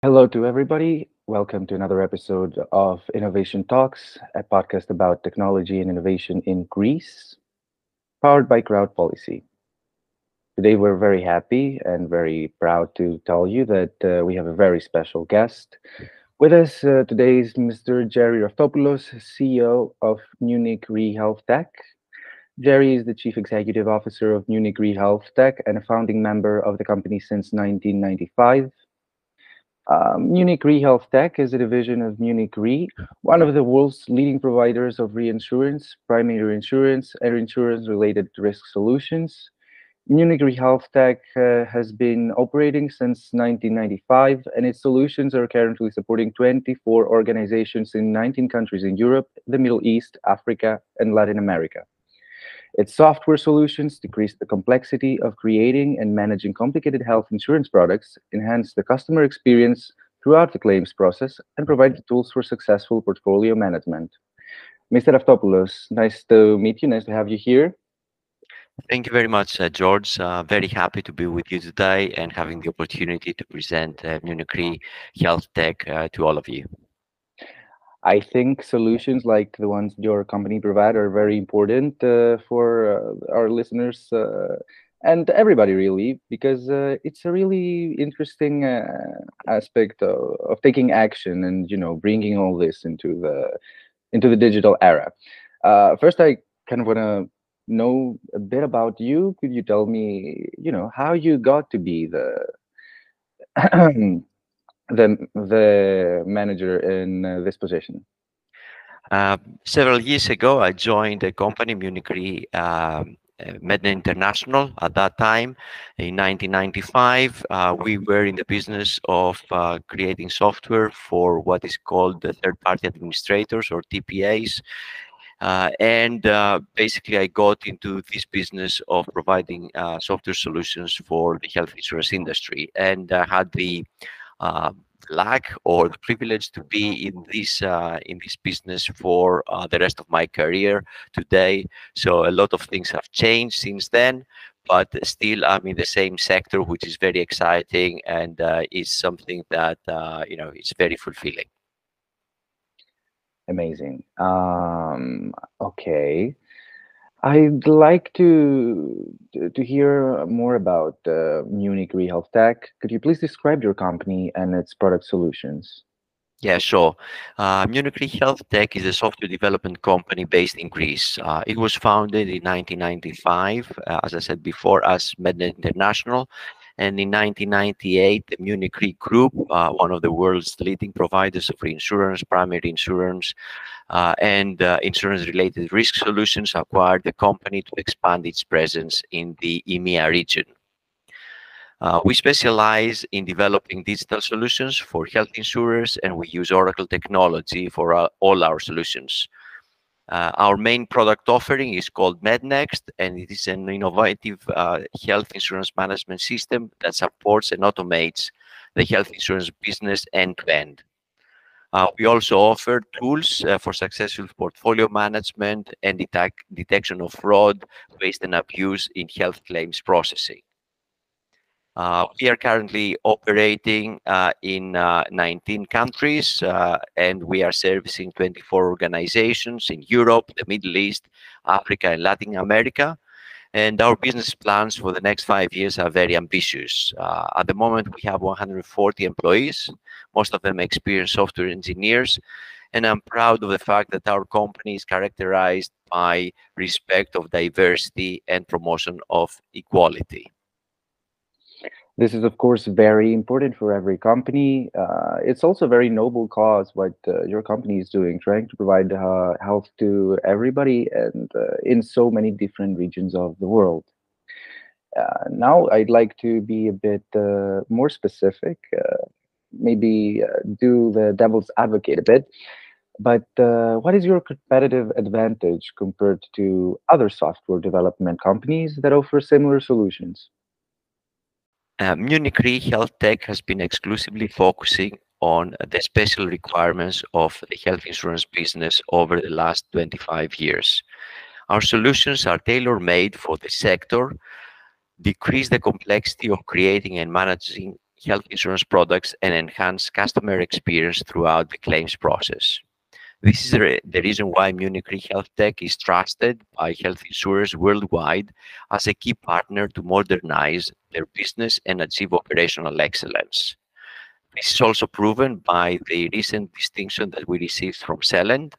Hello to everybody. Welcome to another episode of Innovation Talks, a podcast about technology and innovation in Greece, powered by Crowd Policy. Today, we're very happy and very proud to tell you that uh, we have a very special guest. With us uh, today is Mr. Gerry Raftopoulos, CEO of Munich Re Health Tech. Gerry is the Chief Executive Officer of Munich Re Health Tech and a founding member of the company since 1995. Um, Munich Re Health Tech is a division of Munich Re, one of the world's leading providers of reinsurance, primary insurance, and insurance-related risk solutions. Munich Re Health Tech uh, has been operating since 1995, and its solutions are currently supporting 24 organizations in 19 countries in Europe, the Middle East, Africa, and Latin America. Its software solutions decrease the complexity of creating and managing complicated health insurance products, enhance the customer experience throughout the claims process, and provide the tools for successful portfolio management. Mr. Raftopoulos, nice to meet you. Nice to have you here. Thank you very much, uh, George. Uh, very happy to be with you today and having the opportunity to present uh, Munich Re Health Tech uh, to all of you. I think solutions like the ones your company provide are very important uh, for uh, our listeners uh, and everybody really because uh, it's a really interesting uh, aspect of, of taking action and you know bringing all this into the into the digital era. first, I kind of want to know a bit about you. Could you tell me, you know, how you got to be the um, the the manager in uh, this position? Uh, several years ago, I joined a company, Munich Re um, uh, Mednet International. At that time, in 1995, uh, we were in the business of uh, creating software for what is called the third-party administrators or TPAs. Uh, and basically, I got into this business of providing software solutions for the health insurance industry, and I had the luck or the privilege to be in this uh, in this business for uh, the rest of my career today. So a lot of things have changed since then, but still I'm in the same sector, which is very exciting and uh, is something that you know is very fulfilling. Amazing. Um, okay. I'd like to to hear more about uh, Munich Re Health Tech. Could you please describe your company and its product solutions? Yeah, sure. Uh, Munich Re Health Tech is a software development company based in Greece. Uh, it was founded in 1995, uh, as I said before, as Mednet International, and in 1998, the Munich Re Group, uh, one of the world's leading providers of reinsurance, primary insurance, uh, and uh, insurance-related risk solutions, acquired the company to expand its presence in the EMEA region. Uh, we specialize in developing digital solutions for health insurers, and we use Oracle technology for our, all our solutions. Uh, our main product offering is called MedNext, and it is an innovative uh, health insurance management system that supports and automates the health insurance business end to end. Uh, we also offer tools uh, for successful portfolio management and detect detection of fraud, waste, and abuse in health claims processing. Uh, we are currently operating uh, in uh, 19 countries and we are servicing 24 organizations in Europe, the Middle East, Africa, and Latin America. And our business plans for the next five years are very ambitious. At the moment, we have 140 employees, most of them experienced software engineers. And I'm proud of the fact that our company is characterized by respect of diversity and promotion of equality. This is, of course, very important for every company. Uh, it's also a very noble cause what uh, your company is doing, trying to provide uh, health to everybody and uh, in so many different regions of the world. Uh, now, I'd like to be a bit uh, more specific, maybe do the devil's advocate a bit. But what is your competitive advantage compared to other software development companies that offer similar solutions? Uh, Munich Re Health Tech has been exclusively focusing on the special requirements of the health insurance business over the last 25 years. Our solutions are tailor-made for the sector, decrease the complexity of creating and managing health insurance products and enhance customer experience throughout the claims process. This is the, reason why Munich Re Health Tech is trusted by health insurers worldwide as a key partner to modernize their business and achieve operational excellence. This is also proven by the recent distinction that we received from Celent,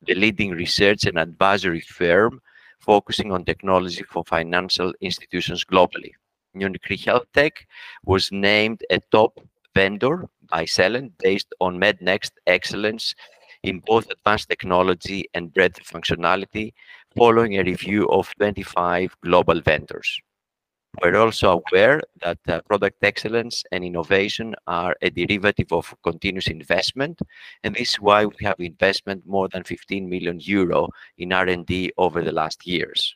the leading research and advisory firm focusing on technology for financial institutions globally. Munich Re Health Tech was named a top vendor by Celent based on MedNext excellence in both advanced technology and breadth functionality following a review of 25 global vendors. We're also aware that uh, product excellence and innovation are a derivative of continuous investment, and this is why we have investment more than 15 million euro in R&D over the last years.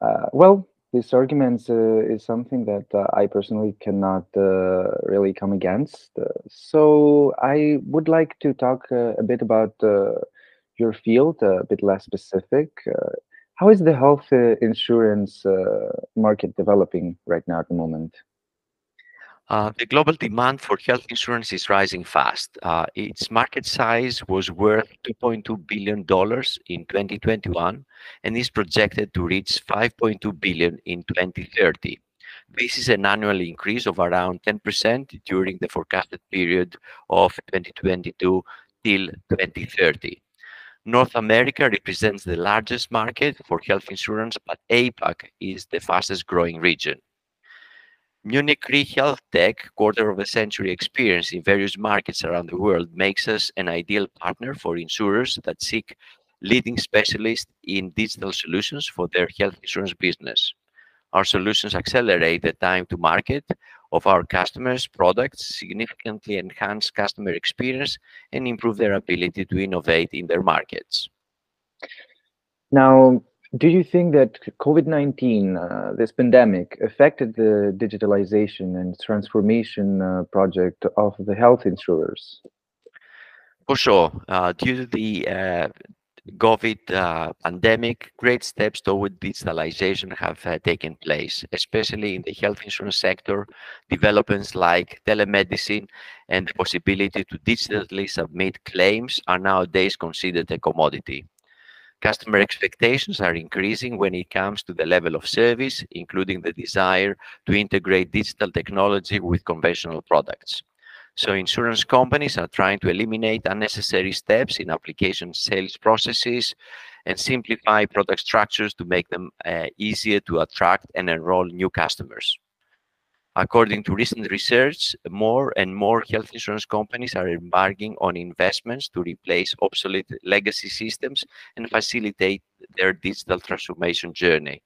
Uh, well, this argument uh, is something that uh, I personally cannot uh, really come against. Uh, so I would like to talk uh, a bit about uh, your field, a bit less specific. how is the health insurance market developing right now at the moment? Uh, the global demand for health insurance is rising fast. Uh, its market size was worth $2.2 billion in 2021 and is projected to reach 5.2 billion in 2030. This is an annual increase of around 10% during the forecasted period of 2022 till 2030. North America represents the largest market for health insurance, but APAC is the fastest growing region. Munich Re Health Tech quarter of a century experience in various markets around the world makes us an ideal partner for insurers that seek leading specialists in digital solutions for their health insurance business. Our solutions accelerate the time to market of our customers' products, significantly enhance customer experience, and improve their ability to innovate in their markets. Now, do you think that COVID-19, uh, this pandemic, affected the digitalization and transformation uh, project of the health insurers? For sure. Uh, due to the uh, COVID uh, pandemic, great steps toward digitalization have uh, taken place, especially in the health insurance sector. Developments like telemedicine and the possibility to digitally submit claims are nowadays considered a commodity. Customer expectations are increasing when it comes to the level of service, including the desire to integrate digital technology with conventional products. So insurance companies are trying to eliminate unnecessary steps in application sales processes and simplify product structures to make them uh, easier to attract and enroll new customers. According to recent research, more and more health insurance companies are embarking on investments to replace obsolete legacy systems and facilitate their digital transformation journey.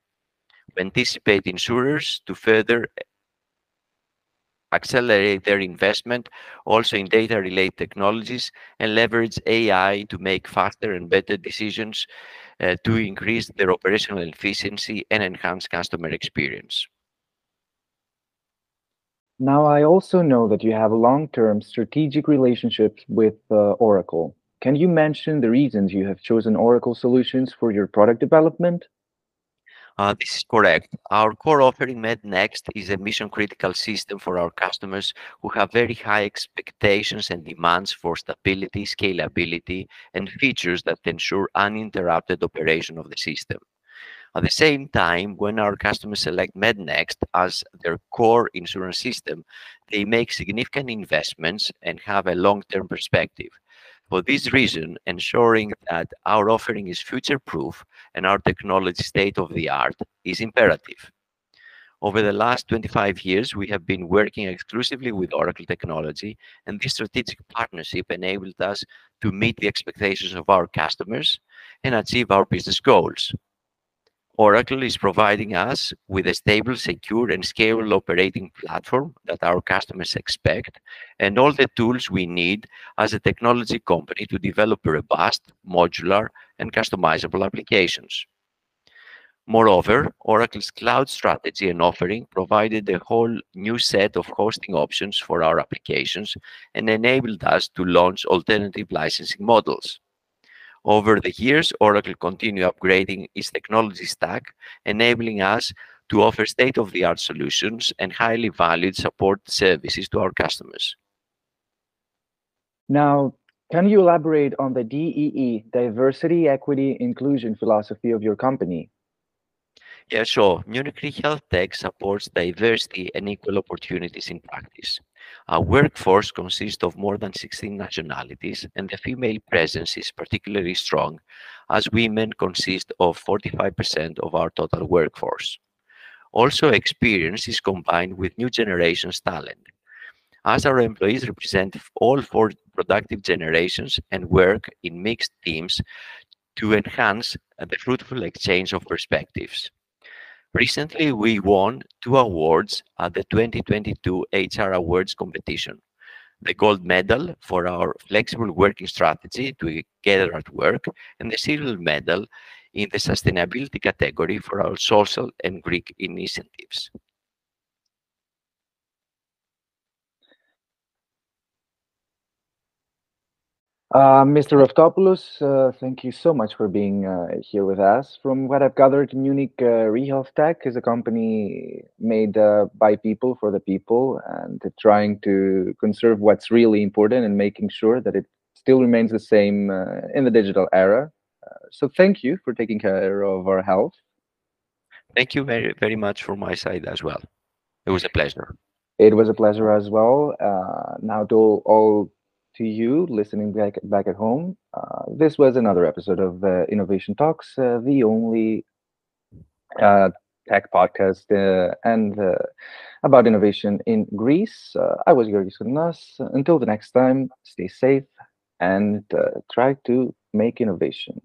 We anticipate insurers to further accelerate their investment also in data related technologies and leverage AI to make faster and better decisions uh, to increase their operational efficiency and enhance customer experience. Now, I also know that you have long-term strategic relationships with uh, Oracle. Can you mention the reasons you have chosen Oracle solutions for your product development? Uh, this is correct. Our core offering MedNext is a mission-critical system for our customers who have very high expectations and demands for stability, scalability, and features that ensure uninterrupted operation of the system. At the same time, when our customers select MedNext as their core insurance system, they make significant investments and have a long-term perspective. For this reason, ensuring that our offering is future-proof and our technology state-of-the-art is imperative. Over the last 25 years, we have been working exclusively with Oracle technology, and this strategic partnership enabled us to meet the expectations of our customers and achieve our business goals. Oracle is providing us with a stable, secure, and scalable operating platform that our customers expect, and all the tools we need as a technology company to develop robust, modular, and customizable applications. Moreover, Oracle's cloud strategy and offering provided a whole new set of hosting options for our applications and enabled us to launch alternative licensing models. Over the years, Oracle continued upgrading its technology stack, enabling us to offer state-of-the-art solutions and highly valued support services to our customers. Now, can you elaborate on the DEE, diversity, equity, inclusion philosophy of your company? Yeah, sure. Munich Re Health Tech supports diversity and equal opportunities in practice. Our workforce consists of more than 16 nationalities, and the female presence is particularly strong, as women consist of 45% of our total workforce. Also, experience is combined with new generations' talent, as our employees represent all four productive generations and work in mixed teams to enhance the fruitful exchange of perspectives. Recently, we won two awards at the 2022 HR Awards competition. The gold medal for our flexible working strategy together at work, and the silver medal in the sustainability category for our social and Greek initiatives. Uh, Mr. Raftopoulos, uh, thank you so much for being uh, here with us. From what I've gathered, Munich uh, ReHealth Tech is a company made uh, by people for the people and trying to conserve what's really important and making sure that it still remains the same uh, in the digital era. Uh, so thank you for taking care of our health. Thank you very, very much from my side as well. It was a pleasure. It was a pleasure as well. Uh, now to all to you listening back back at home. Uh, this was another episode of uh, Innovation Talks, uh, the only uh, tech podcast uh, and uh, about innovation in Greece. I was Yiorgis Chronas. Until the next time, stay safe and try to make innovation.